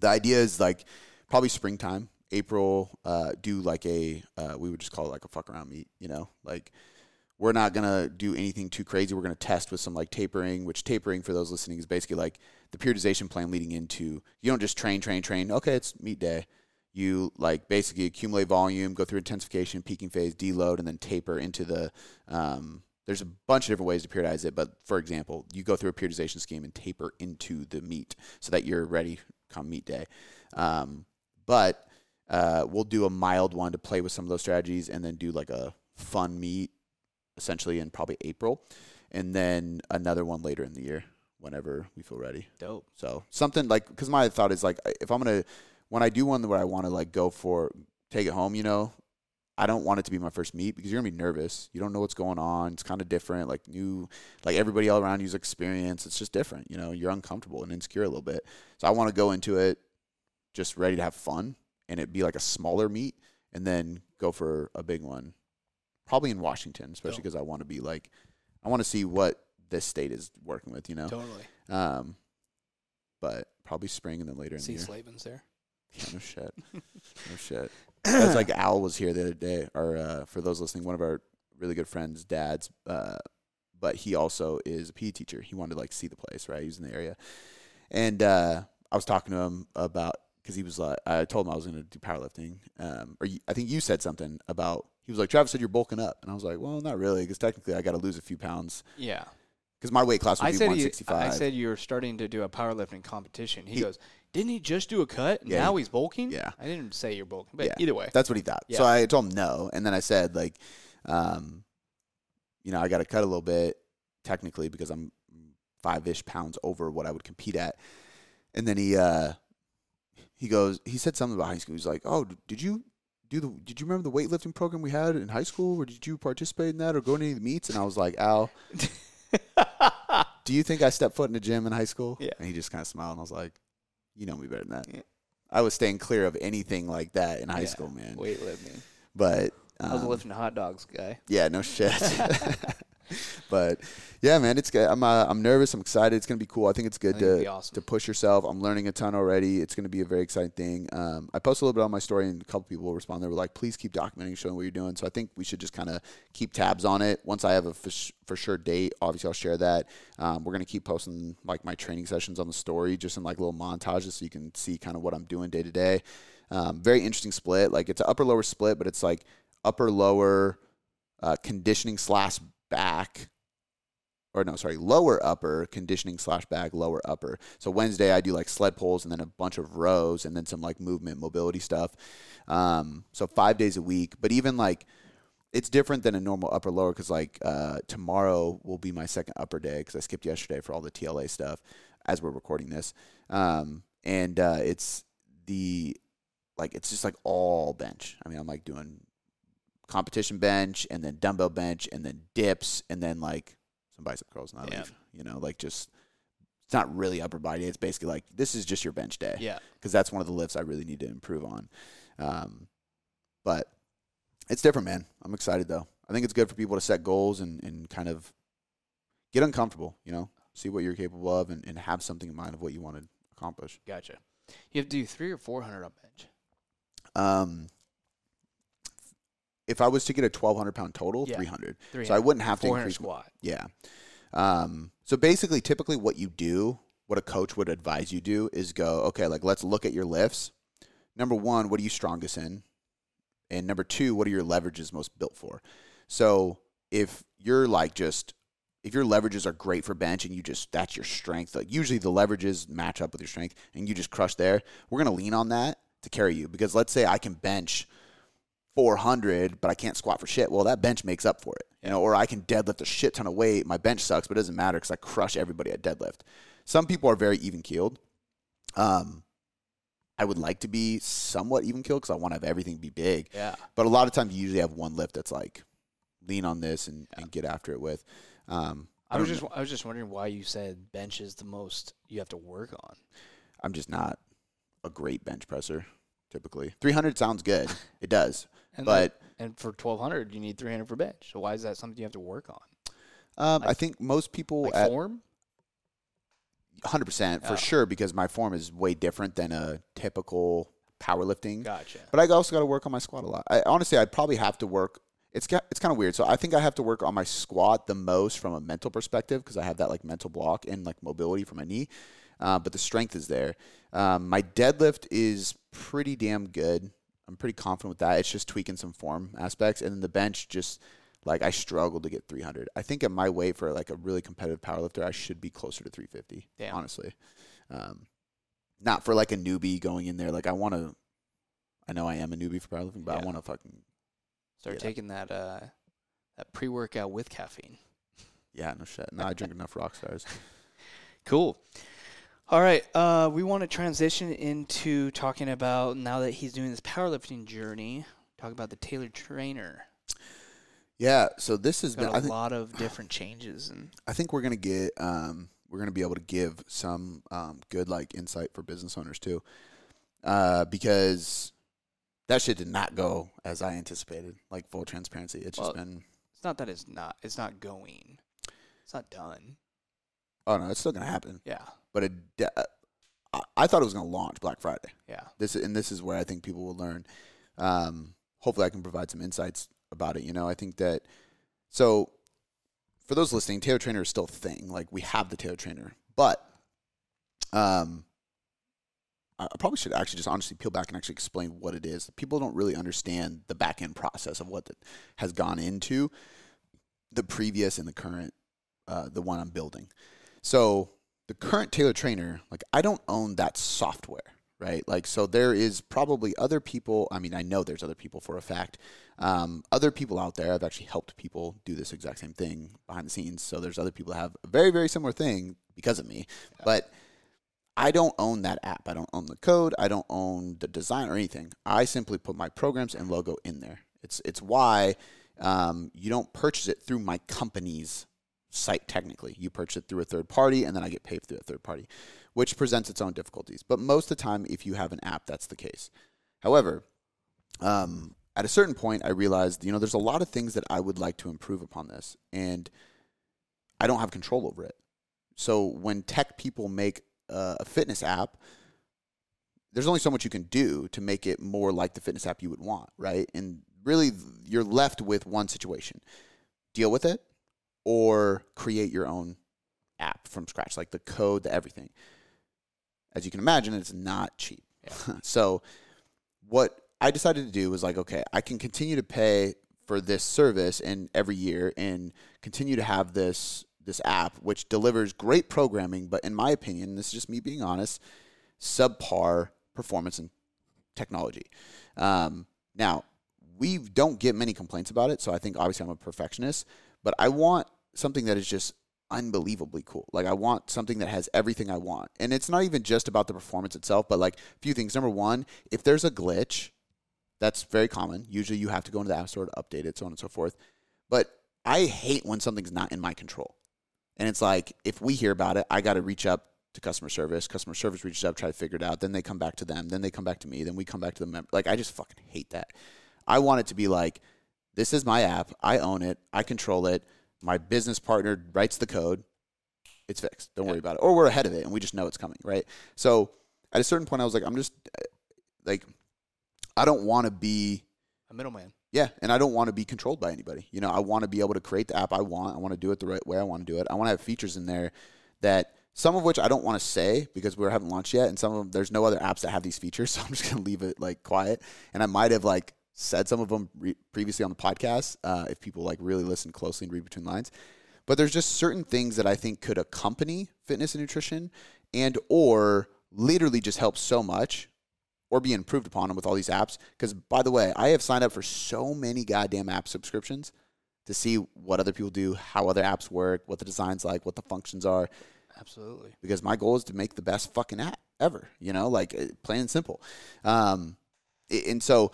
the idea is like probably springtime, April. Uh, do like a uh, we would just call it like a fuck around meet, you know, like we're not gonna do anything too crazy. We're gonna test with some like tapering, which tapering for those listening is basically like the periodization plan leading into you don't just train, train, train. Okay, it's meet day. You like basically accumulate volume, go through intensification, peaking phase, deload, and then taper into the. Um, there's a bunch of different ways to periodize it, but for example, you go through a periodization scheme and taper into the meet so that you're ready come meet day. Um, but uh, we'll do a mild one to play with some of those strategies, and then do like a fun meet essentially in probably April, and then another one later in the year whenever we feel ready. Dope. So something like because my thought is like if I'm gonna when I do one where I want to like go for take it home, you know, I don't want it to be my first meet because you're gonna be nervous. You don't know what's going on. It's kind of different. Like new, like everybody all around you's experience. It's just different. You know, you're uncomfortable and insecure a little bit. So I want to go into it just ready to have fun and it be like a smaller meet and then go for a big one, probably in Washington, especially because I want to be like, I want to see what this state is working with. You know, Totally. um, but probably spring and then later in See the year. Slavens there. Yeah, no shit. no shit. It's like Al was here the other day, or uh, for those listening, one of our really good friends' dads. Uh, but he also is a PE teacher. He wanted to like see the place, right? He was in the area, and uh, I was talking to him about because he was like, I told him I was going to do powerlifting, um, or you, I think you said something about. He was like, Travis said you're bulking up, and I was like, well, not really, because technically I got to lose a few pounds Yeah. because my weight class would I be said, he, 165. I said you were starting to do a powerlifting competition. He, He- goes, didn't he just do a cut? Yeah, now he- he's bulking? yeah. I didn't say you're bulking, but either way. That's what he thought. So Yeah. I told him no, and then I said like, um, you know, I got to cut a little bit technically because I'm five ish pounds over what I would compete at. And then he uh, he goes, he said something about high school. He's like, oh, d- did you do the? Did you remember the weightlifting program we had in high school, or did you participate in that, or go to any of the meets? And I was like, Al, do you think I stepped foot in a gym in high school? Yeah. And he just kind of smiled, and I was like, you know me better than that. Yeah. I was staying clear of anything like that in high Yeah. school, man. Weightlifting. But I was a um, lifting hot dogs guy. yeah, no shit. but yeah, man, it's good. I'm uh, I'm nervous. I'm excited. It's gonna be cool. I think it's good think to awesome. to push yourself. I'm learning a ton already. It's gonna be a very exciting thing. Um, I posted a little bit on my story, and a couple people responded. They were like, "Please keep documenting, showing what you're doing." So I think we should just kind of keep tabs on it. Once I have a for, sh- for sure date, obviously I'll share that. Um, we're gonna keep posting like my training sessions on the story, just in like little montages, so you can see kind of what I'm doing day to day. Um, very interesting split. Like it's an upper lower split, but it's like upper lower uh, conditioning slash back or no, sorry, lower upper conditioning slash back, lower upper. So Wednesday I do like sled pulls and then a bunch of rows and then some like movement mobility stuff. Um, so five days a week, but even like it's different than a normal upper lower because like uh, tomorrow will be my second upper day because I skipped yesterday for all the TLA stuff as we're recording this. Um, and uh, it's the like it's just like all bench. I mean, I'm like doing competition bench and then dumbbell bench and then dips and then like some bicep curls and I Yeah. leave. You know, like just it's not really upper body. It's basically like this is just your bench day Yeah. because that's one of the lifts I really need to improve on. Um, but it's different, man. I'm excited though. I think it's good for people to set goals and, and kind of get uncomfortable, you know, see what you're capable of and, and have something in mind of what you want to accomplish. Gotcha. You have to do three or 400 on bench. Um, if I was to get a 1200 pound total, Yeah. 300. 300. So I wouldn't have to increase. squat. Yeah. Um, so basically, typically what you do, what a coach would advise you do is go, okay, like let's look at your lifts. Number one, what are you strongest in? And number two, what are your leverages most built for? So if you're like just, if your leverages are great for bench and you just, that's your strength, like usually the leverages match up with your strength and you just crush there, we're going to lean on that to carry you. Because let's say I can bench 400, but I can't squat for shit. Well, that bench makes up for it, you know. Or I can deadlift a shit ton of weight. My bench sucks, but it doesn't matter because I crush everybody at deadlift. Some people are very even keeled. Um, I would like to be somewhat even keeled because I want to have everything be big. Yeah. But a lot of times, you usually have one lift that's like lean on this and, and get after it with. Um, I was just know. I was just wondering why you said bench is the most you have to work on. I'm just not a great bench presser. Typically, 300 sounds good. It does, And but and for twelve hundred, you need three hundred for bench. So why is that something you have to work on? um, I think most people Like at form? 100% for Oh. sure because my form is way different than a typical powerlifting. Gotcha. But I also got to work on my squat a lot. I honestly, I'd probably have to work. It's got, it's kind of weird. So I think I have to work on my squat the most from a mental perspective because I have that like mental block and like mobility for my knee. Uh, but the strength is there. Um, my deadlift is pretty damn good. I'm pretty confident with that. It's just tweaking some form aspects, and then the bench just like I struggle to get 300. I think at my weight for like a really competitive powerlifter, I should be closer to 350. Damn. Honestly, um, not for like a newbie going in there. Like I want to. I know I am a newbie for powerlifting, but I want to fucking Start Yeah. taking that uh that pre workout with caffeine. yeah, no shit. No, I drink enough rock stars. Cool. All right. Uh, we want to transition into talking about now that he's doing this powerlifting journey. Talk about the tailored trainer. Yeah, so this has been. a I a think lot of different changes and I think we're gonna get um, we're gonna be able to give some um, good like insight for business owners too, uh, because that shit did not go as I anticipated. Like full transparency, it's just been. it's not that it's not it's not going. It's not done. Oh no, it's still gonna happen, Yeah. But it. de- I, thought it was gonna launch Black Friday. Yeah. This and this is where I think people will learn. Um, hopefully, I can provide some insights about it. You know, I think that so for those listening, Tailored Trainer is still a thing. Like we have the Tailored Trainer, but um, I I probably should actually just honestly peel back and actually explain what it is. People don't really understand the back end process of what that has gone into the previous and the current, uh, the one I'm building. So the current Tailored Trainer, like I don't own that software, right? Like so there is probably other people. I mean, I know there's other people for a fact. Um, other people out there. I've actually helped people do this exact same thing behind the scenes. So there's other people that have a very very similar thing because of me, but. I don't own that app. I don't own the code. I don't own the design or anything. I simply put my programs and logo in there. It's it's why um, you don't purchase it through my company's site technically. You purchase it through a third party, and then I get paid through a third party, which presents its own difficulties. But most of the time, if you have an app, that's the case. However, um, at a certain point, I realized you know there's a lot of things that I would like to improve upon this, and I don't have control over it. So when tech people make a fitness app, there's only so much you can do to make it more like the fitness app you would want, right? And really, you're left with one situation: deal with it, or create your own app from scratch, like the code, the everything. As you can imagine, it's not cheap. so, what I decided to do was like, okay, I can continue to pay for this service and every year and continue to have this this app which delivers great programming, but in my opinion, this is just me being honest, subpar performance and technology. Um, now, we don't get many complaints about it, so I think obviously I'm a perfectionist, but I want something that is just unbelievably cool. Like I want something that has everything I want. And it's not even just about the performance itself, but like a few things. Number one, if there's a glitch, that's very common. Usually you have to go into the app store to update it, so on and so forth. But I hate when something's not in my control. And it's like if we hear about it, I got to reach up to customer service. Customer service reaches up, try to figure it out. Then they come back to them. Then they come back to me. Then we come back to the member. Like I just fucking hate that. I want it to be like, this is my app. I own it. I control it. My business partner writes the code. It's fixed. Don't worry about it. Or we're ahead of it and we just know it's coming, right? So at a certain point, I was like, I'm just uh, like, I don't want to be A middleman. yeah, and I don't want to be controlled by anybody. You know, I want to be able to create the app I want. I want to do it the right way I want to do it. I want to have features in there that some of which I don't want to say because we haven't launched yet, and some of them there's no other apps that have these features, so I'm just gonna leave it like quiet. And I might have like said some of them re- previously on the podcast uh, if people like really listen closely and read between lines. But there's just certain things that I think could accompany fitness and nutrition, and or literally just help so much or be improved upon them with all these apps. Because by the way, I have signed up for so many goddamn app subscriptions to see what other people do, how other apps work, what the design's like, what the functions are. Absolutely. Because my goal is to make the best fucking app ever. You know, like uh, plain and simple. Um, and so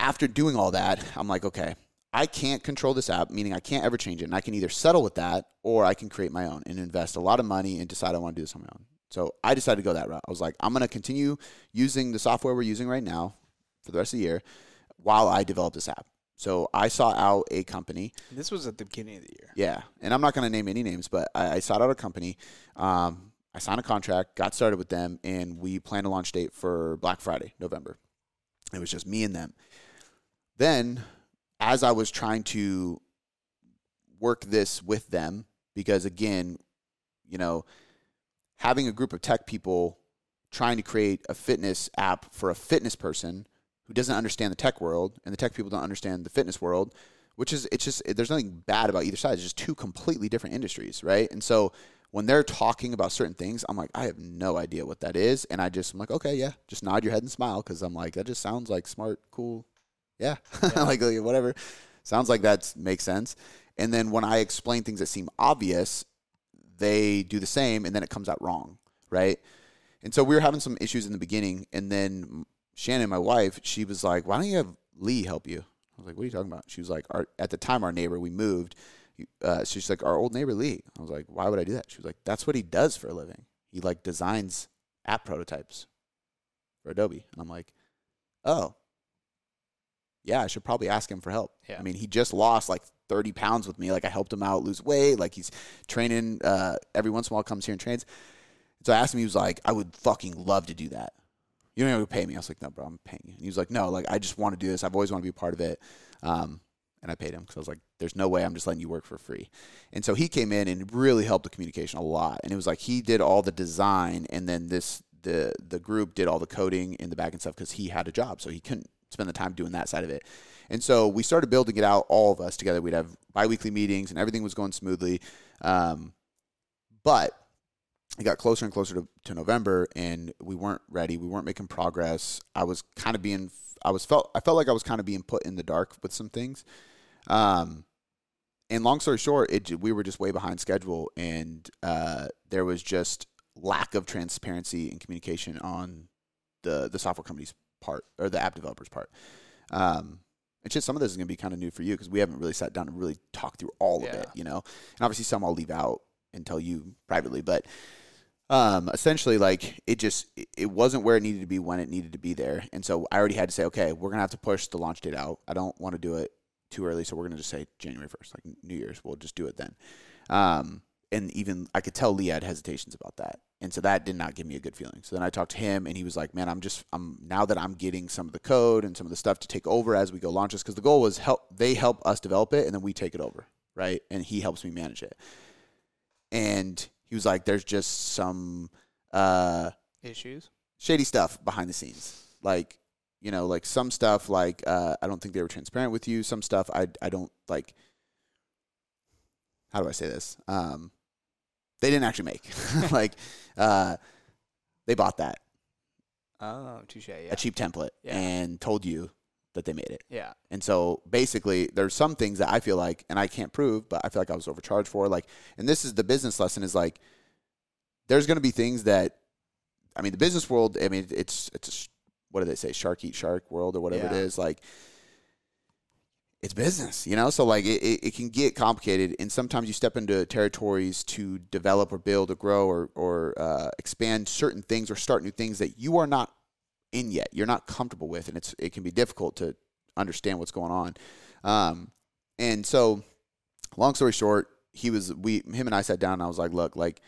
after doing all that, I'm like, okay, I can't control this app, meaning I can't ever change it. And I can either settle with that or I can create my own and invest a lot of money and decide I want to do this on my own. So I decided to go that route. I was like, I'm going to continue using the software we're using right now for the rest of the year while I develop this app. So I sought out a company. This was at the beginning of the year. Yeah, and I'm not going to name any names, but I, I sought out a company. Um, I signed a contract, got started with them, and we planned a launch date for Black Friday, November. It was just me and them. Then, as I was trying to work this with them, because again, you know, having a group of tech people trying to create a fitness app for a fitness person who doesn't understand the tech world and the tech people don't understand the fitness world, which is it's just there's nothing bad about either side. It's just two completely different industries, right? And so when they're talking about certain things, I'm like, I have no idea what that is, and I just I'm like, okay, yeah, just nod your head and smile because I'm like, that just sounds like smart, cool, yeah, yeah. like, whatever, sounds like that makes sense. And then when I explain things that seem obvious, they do the same, and then it comes out wrong, right? And so we were having some issues in the beginning, and then Shannon, my wife, she was like, "Why don't you have Lee help you?" I was like, "What are you talking about?" She was like, our, "At the time, our neighbor, we moved." Uh, she's like, "Our old neighbor Lee." I was like, "Why would I do that?" She was like, "That's what he does for a living. He like designs app prototypes for Adobe." And I'm like, "Oh, yeah, I should probably ask him for help." Yeah. I mean, he just lost like 30 pounds with me. Like I helped him out lose weight. Like he's training uh, every once in a while, comes here and trains. so I asked him. He was like, "I would fucking love to do that." You don't to pay me. I was like, no, bro, I'm paying you. And he was like, no, like I just want to do this. I've always wanted to be a part of it. Um, and I paid him because I was like, there's no way I'm just letting you work for free. And so he came in and really helped the communication a lot. And it was like he did all the design, and then this the the group did all the coding in the back and stuff because he had a job, so he couldn't spend the time doing that side of it. And so we started building it out, all of us together. We'd have biweekly meetings, and everything was going smoothly. Um, but it got closer and closer to, to November and we weren't ready. We weren't making progress. I was kind of being, I was felt, I felt like I was kind of being put in the dark with some things. Um, and long story short, it, we were just way behind schedule and, uh, there was just lack of transparency and communication on the, the software company's part or the app developer's part. Um, it's just some of this is going to be kind of new for you because we haven't really sat down and really talked through all yeah. of it, you know. And obviously, some I'll leave out and tell you privately, but um, essentially like it just it wasn't where it needed to be when it needed to be there and so i already had to say okay we're gonna have to push the launch date out i don't want to do it too early so we're gonna just say january 1st like new year's we'll just do it then um, and even i could tell lee had hesitations about that and so that did not give me a good feeling so then i talked to him and he was like man i'm just i'm now that i'm getting some of the code and some of the stuff to take over as we go launch this because the goal was help they help us develop it and then we take it over right and he helps me manage it and he was like, "There's just some uh, issues, shady stuff behind the scenes, like." You know, like some stuff, like uh, I don't think they were transparent with you. Some stuff, I I don't like. How do I say this? Um, they didn't actually make. like, uh, they bought that. Oh, touche. Yeah. A cheap template yeah. and told you that they made it. Yeah. And so basically, there's some things that I feel like, and I can't prove, but I feel like I was overcharged for. Like, and this is the business lesson: is like, there's going to be things that, I mean, the business world. I mean, it's it's a, what do they say, shark eat shark world or whatever yeah. it is. Like, it's business, you know. So like, it, it, it can get complicated, and sometimes you step into territories to develop or build or grow or or uh, expand certain things or start new things that you are not in yet. You're not comfortable with, and it's it can be difficult to understand what's going on. Um, and so, long story short, he was we him and I sat down. and I was like, look, like,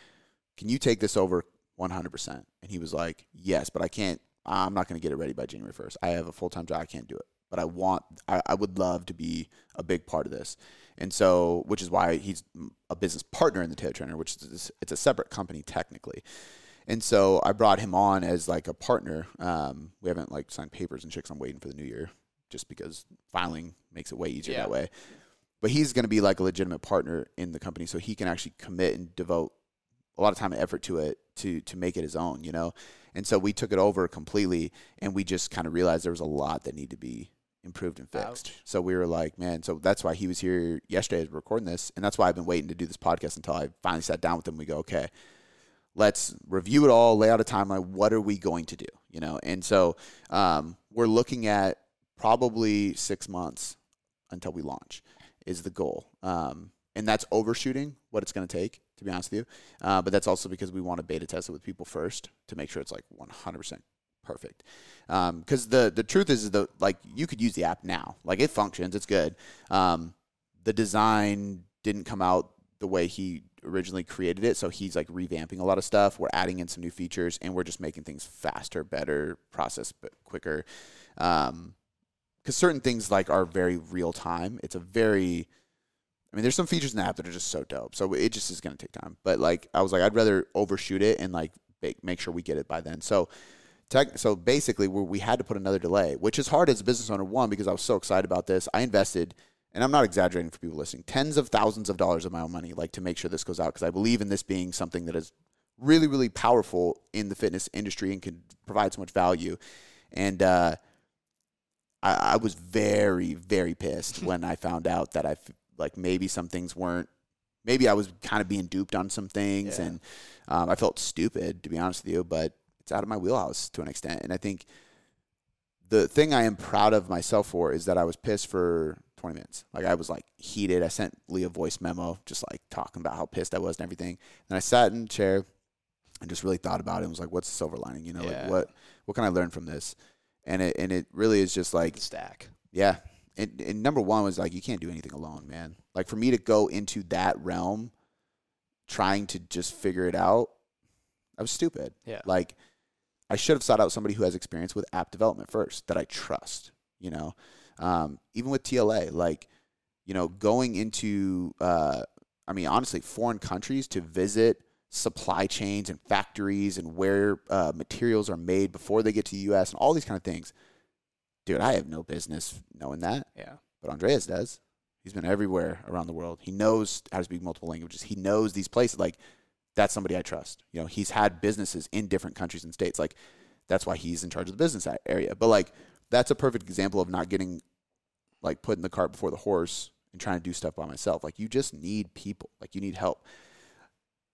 can you take this over 100 percent? And he was like, yes, but I can't. I'm not going to get it ready by January 1st. I have a full time job. I can't do it. But I want. I, I would love to be a big part of this. And so, which is why he's a business partner in the Tailored Trainer, which is it's a separate company technically. And so I brought him on as like a partner. Um, we haven't like signed papers and checks. I'm waiting for the new year just because filing makes it way easier yeah. that way. But he's going to be like a legitimate partner in the company, so he can actually commit and devote a lot of time and effort to it to to make it his own, you know. And so we took it over completely, and we just kind of realized there was a lot that needed to be improved and fixed. Ouch. So we were like, man, so that's why he was here yesterday as we're recording this, and that's why I've been waiting to do this podcast until I finally sat down with him. We go, okay, let's review it all, lay out a timeline. What are we going to do? You know, and so um, we're looking at probably six months until we launch is the goal, um, and that's overshooting what it's going to take to be honest with you. Uh, but that's also because we want to beta test it with people first to make sure it's like 100% perfect. Because um, the the truth is, is the like you could use the app now, like it functions, it's good. Um, the design didn't come out the way he originally created it, so he's like revamping a lot of stuff. We're adding in some new features, and we're just making things faster, better, process quicker. Um, because certain things like are very real time. It's a very I mean, there's some features in the app that are just so dope. So it just is going to take time. But like, I was like, I'd rather overshoot it and like make, make sure we get it by then. So, tech, so basically, we had to put another delay, which is hard as a business owner. One, because I was so excited about this. I invested, and I'm not exaggerating for people listening, tens of thousands of dollars of my own money, like to make sure this goes out because I believe in this being something that is really, really powerful in the fitness industry and can provide so much value. And uh, I, I was very, very pissed when I found out that I like maybe some things weren't maybe I was kind of being duped on some things yeah. and um, I felt stupid to be honest with you, but it's out of my wheelhouse to an extent. And I think the thing I am proud of myself for is that I was pissed for 20 minutes. Like I was like heated. I sent Lee a voice memo, just like talking about how pissed I was and everything. And I sat in the chair and just really thought about it and was like, what's the silver lining? You know, yeah. like what, what can I learn from this? And it, and it really is just like stack. Yeah and, and number one was like you can't do anything alone, man. Like for me to go into that realm, trying to just figure it out, I was stupid. Yeah. Like I should have sought out somebody who has experience with app development first that I trust. You know, um, even with TLA, like you know, going into, uh, I mean, honestly, foreign countries to visit supply chains and factories and where uh, materials are made before they get to the U.S. and all these kind of things dude, I have no business knowing that. Yeah. But Andreas does. He's been everywhere around the world. He knows how to speak multiple languages. He knows these places. Like, that's somebody I trust. You know, he's had businesses in different countries and states. Like, that's why he's in charge of the business area. But like, that's a perfect example of not getting like putting the cart before the horse and trying to do stuff by myself. Like, you just need people. Like, you need help.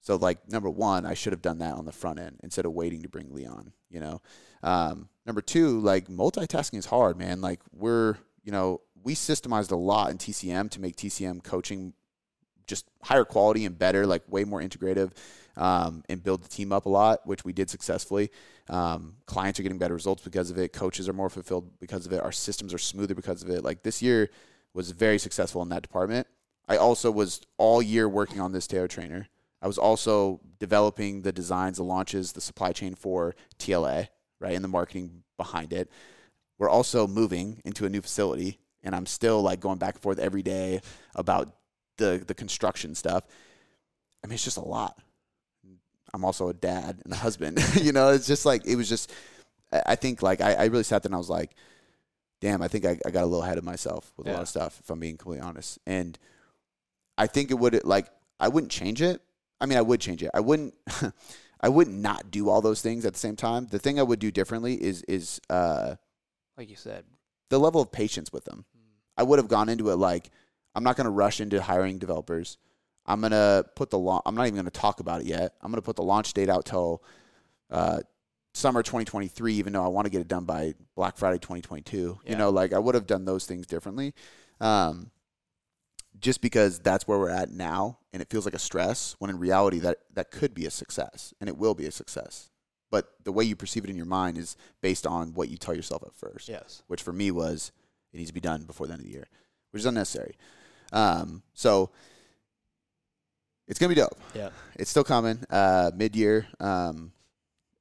So like number one, I should have done that on the front end instead of waiting to bring Lee on. You know, um, number two, like multitasking is hard, man. Like we're you know we systemized a lot in TCM to make TCM coaching just higher quality and better, like way more integrative, um, and build the team up a lot, which we did successfully. Um, clients are getting better results because of it. Coaches are more fulfilled because of it. Our systems are smoother because of it. Like this year was very successful in that department. I also was all year working on this Tailored trainer. I was also developing the designs, the launches, the supply chain for TLA, right, and the marketing behind it. We're also moving into a new facility, and I'm still like going back and forth every day about the the construction stuff. I mean, it's just a lot. I'm also a dad and a husband. you know, it's just like it was just. I think like I, I really sat there and I was like, damn, I think I, I got a little ahead of myself with yeah. a lot of stuff. If I'm being completely honest, and I think it would like I wouldn't change it I mean, I would change it. I wouldn't. I wouldn't not do all those things at the same time. The thing I would do differently is is uh, like you said, the level of patience with them. Mm. I would have gone into it like I'm not going to rush into hiring developers. I'm going to put the launch. I'm not even going to talk about it yet. I'm going to put the launch date out till uh, summer 2023, even though I want to get it done by Black Friday 2022. Yeah. You know, like I would have done those things differently. Um, just because that's where we're at now and it feels like a stress when in reality that that could be a success and it will be a success but the way you perceive it in your mind is based on what you tell yourself at first yes which for me was it needs to be done before the end of the year which is unnecessary um, so it's gonna be dope yeah it's still coming uh, mid-year um,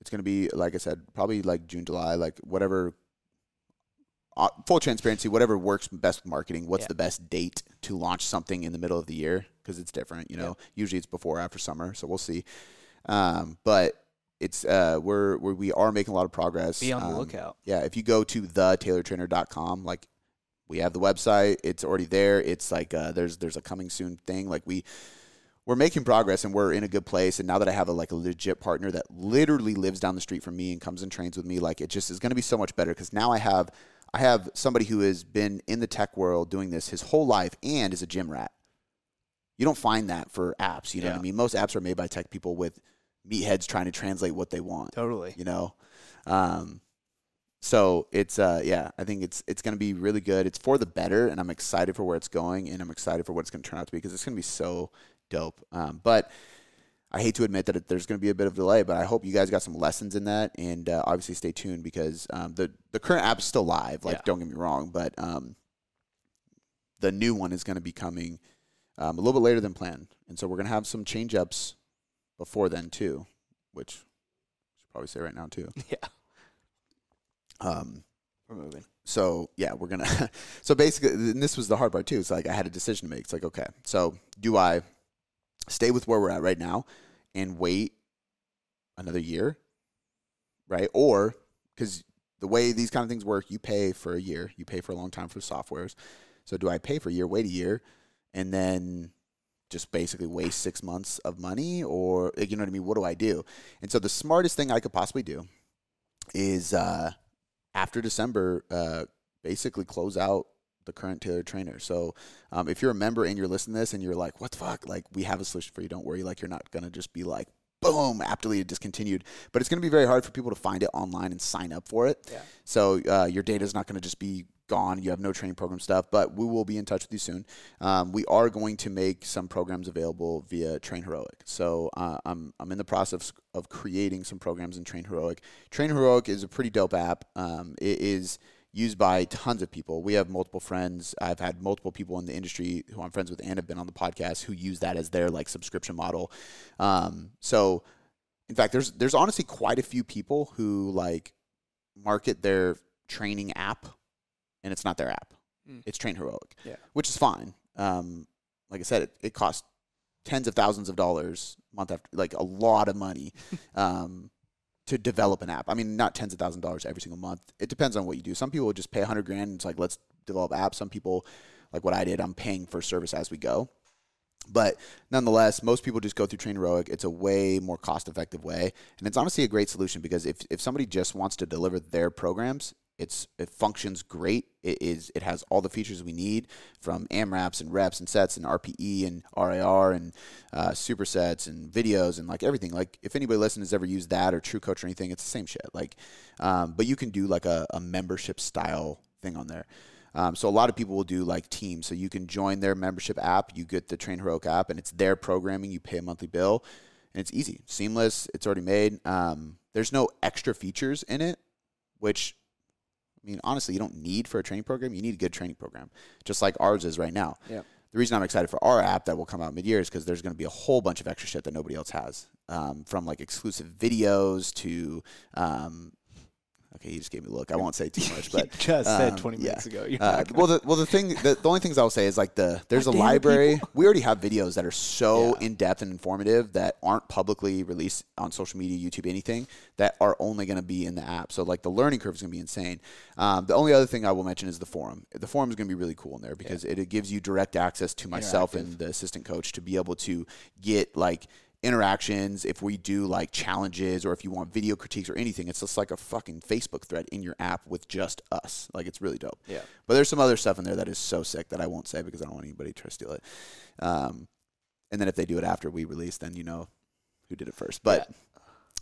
it's gonna be like i said probably like june july like whatever uh, full transparency, whatever works best with marketing. What's yeah. the best date to launch something in the middle of the year? Because it's different, you know. Yeah. Usually it's before after summer, so we'll see. Um, but it's uh, we're, we're we are making a lot of progress. Be on the um, lookout. Yeah, if you go to the thetailoredtrainer.com, like we have the website, it's already there. It's like uh, there's there's a coming soon thing. Like we we're making progress and we're in a good place. And now that I have a like a legit partner that literally lives down the street from me and comes and trains with me, like it just is going to be so much better because now I have I have somebody who has been in the tech world doing this his whole life and is a gym rat. You don't find that for apps. You know yeah. what I mean? Most apps are made by tech people with meatheads trying to translate what they want. Totally. You know? Um, so it's uh yeah, I think it's it's gonna be really good. It's for the better, and I'm excited for where it's going, and I'm excited for what it's gonna turn out to be because it's gonna be so dope. Um, but I hate to admit that it, there's going to be a bit of delay, but I hope you guys got some lessons in that, and uh, obviously stay tuned because um, the the current app is still live. Like, Yeah. don't get me wrong, but um, the new one is going to be coming um, a little bit later than planned, and so we're going to have some change ups before then too, which I should probably say right now too. Yeah. Um, We're moving. so yeah, we're gonna. so basically, and this was the hard part too. It's like I had a decision to make. It's like, okay, so do I stay with where we're at right now and wait another year, right? Or because the way these kind of things work, you pay for a year, you pay for a long time for softwares. So do I pay for a year, wait a year, and then just basically waste six months of money, or you know what I mean? What do I do? And so the smartest thing I could possibly do is uh, after December, uh, basically close out the current Taylor trainer. So um, if you're a member and you're listening to this and you're like, what the fuck? Like, we have a solution for you. Don't worry. Like, you're not going to just be like, boom, app deleted, discontinued. But it's going to be very hard for people to find it online and sign up for it. Yeah. So uh, your data is not going to just be gone. You have no training program stuff, but we will be in touch with you soon. Um, we are going to make some programs available via Train Heroic. So uh, I'm I'm in the process of creating some programs in Train Heroic. Train Heroic is a pretty dope app. Um, it is used by tons of people. We have multiple friends. I've had multiple people in the industry who I'm friends with and have been on the podcast who use that as their like subscription model. Um, so in fact, there's there's honestly quite a few people who like market their training app and it's not their app. Mm. It's Train Heroic, Yeah. which is fine. Um, like I said, it, it costs tens of thousands of dollars month after, like a lot of money um, to develop an app. I mean, not tens of thousands of dollars every single month. It depends on what you do. Some people just pay a hundred grand. And it's like let's develop apps. Some people, like what I did, I'm paying for service as we go. But nonetheless, most people just go through Train Heroic. It's a way more cost effective way. And it's honestly a great solution because if, if somebody just wants to deliver their programs, it's it functions great. It is it has all the features we need from AMRAPs and reps and sets and RPE and RIR and uh, supersets and videos and like everything. Like if anybody listening has ever used that or True Coach or anything, it's the same shit. Like, um, but you can do like a, a membership style thing on there. Um, so a lot of people will do like teams. So you can join their membership app. You get the Train Heroic app, and it's their programming. You pay a monthly bill, and it's easy, seamless. It's already made. Um, there's no extra features in it, which I mean, honestly, you don't need for a training program. You need a good training program, just like ours is right now. Yeah. The reason I'm excited for our app that will come out mid-year is because there's going to be a whole bunch of extra shit that nobody else has, um, from like exclusive videos to. Um, okay, you just gave me a look. I won't say too much, but just said um, 20 yeah. minutes ago. You're uh, well, the, well, the thing, the, the only things I'll say is like the there's a God damn it, library. We already have videos that are so Yeah. in depth and informative that aren't publicly released on social media, YouTube, anything that are only going to be in the app. So like the learning curve is going to be insane. Um, the only other thing I will mention is the forum. The forum is going to be really cool in there because it, it gives you direct access to myself and the assistant coach to be able to get like interactions if we do like challenges or if you want video critiques or anything it's just like a fucking facebook thread in your app with just us. Like it's really dope. Yeah. but there's some other stuff in there that is so sick that i won't say because i don't want anybody to try to steal it. Um, and then if they do it after we release then you know who did it first. But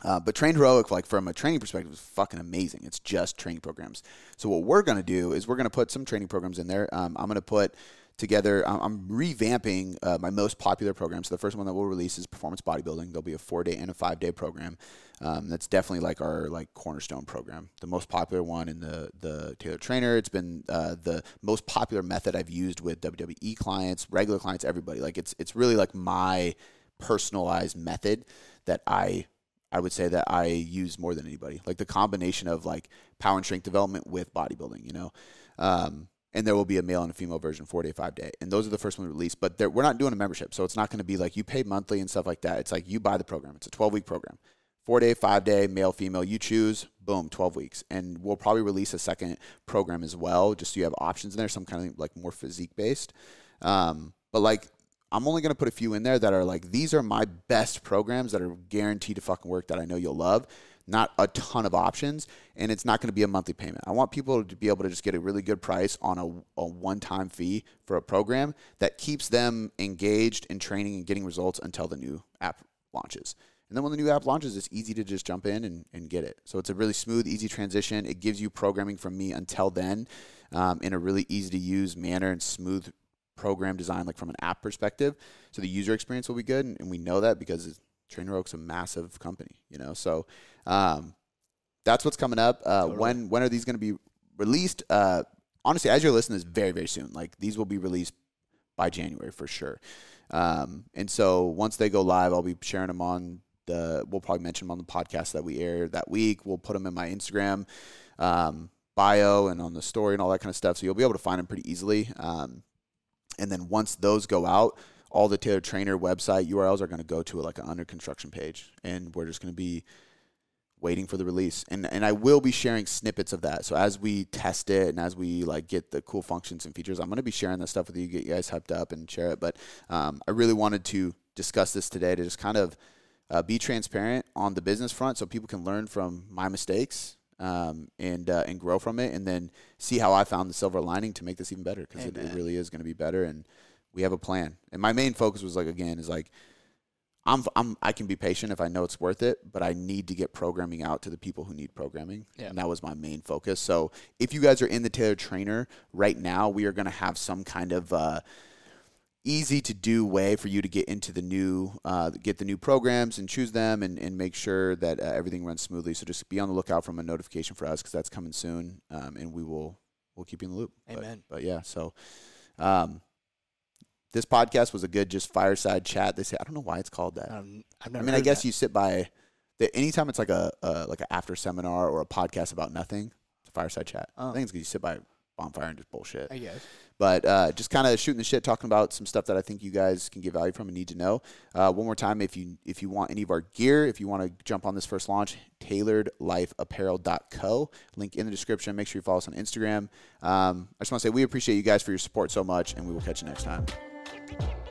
uh, but train heroic like from a training perspective is fucking amazing. It's just training programs. So what we're going to do is we're going to put some training programs in there. Um, i'm going to put together I'm- revamping uh, my most popular program. So the first one that we'll release is performance bodybuilding there'll be a four day and a five day program um, that's definitely like our like cornerstone program the most popular one in the the tailored trainer it's been uh, the most popular method i've used with wwe clients regular clients everybody like it's it's really like my personalized method that i I would say that I use more than anybody. Like the combination of like power and strength development with bodybuilding, you know. Um, and there will be a male and a female version, four day, five day, and those are the first ones released. But we're not doing a membership, so it's not going to be like you pay monthly and stuff like that. It's like you buy the program. It's a twelve week program, four day, five day, male, female. You choose, boom, twelve weeks, and we'll probably release a second program as well, just so you have options in there, some kind of like more physique based. Um, but like I'm only going to put a few in there that are like these are my best programs that are guaranteed to fucking work that I know you'll love. Not a ton of options, and it's not going to be a monthly payment. I want people to be able to just get a really good price on a, a one time fee for a program that keeps them engaged in training and getting results until the new app launches. And then when the new app launches, it's easy to just jump in and, and get it. So it's a really smooth, easy transition. It gives you programming from me until then um, in a really easy to use manner and smooth program design, like from an app perspective. So the user experience will be good. And, and we know that because it's Train Heroic's a massive company, you know. So um, that's what's coming up. Uh, Totally. When when are these going to be released? Uh, honestly, as you're listening, is very very soon. Like these will be released by January for sure. Um, and so once they go live, I'll be sharing them on the. We'll probably mention them on the podcast that we air that week. We'll put them in my Instagram um, bio and on the story and all that kind of stuff. So you'll be able to find them pretty easily. Um, and then once those go out, all the Tailored Trainer website URLs are going to go to like an under construction page, and we're just going to be waiting for the release. And and I will be sharing snippets of that. So as we test it and as we like get the cool functions and features, I'm going to be sharing that stuff with you, get you guys hyped up and share it. But um, I really wanted to discuss this today to just kind of uh, be transparent on the business front, so people can learn from my mistakes. Um, and uh, and grow from it, and then see how I found the silver lining to make this even better because it, it really is going to be better, and we have a plan. And my main focus was like again is like I'm, I'm I can be patient if I know it's worth it, but I need to get programming out to the people who need programming. Yeah. And that was my main focus. So if you guys are in the Tailored Trainer right now, we are going to have some kind of uh, easy to do way for you to get into the new uh, get the new programs and choose them and, and make sure that uh, everything runs smoothly. So just be on the lookout from a notification for us because that's coming soon, um, and we will we'll keep you in the loop. But- Amen. But, yeah, so. Um, this podcast was a good just fireside chat. They say I don't know why it's called that. Um, I've I mean, I guess that. you sit by. The, anytime it's like a, a like an after seminar or a podcast about nothing, it's a fireside chat. Oh. I think it's because you sit by a bonfire and just bullshit. I guess. But uh, just kind of shooting the shit, talking about some stuff that I think you guys can get value from and need to know. Uh, one more time, if you if you want any of our gear, if you want to jump on this first launch, tailoredlifeapparel.com. Link in the description. Make sure you follow us on Instagram. Um, I just want to say we appreciate you guys for your support so much, and we will catch you next time. Thank you.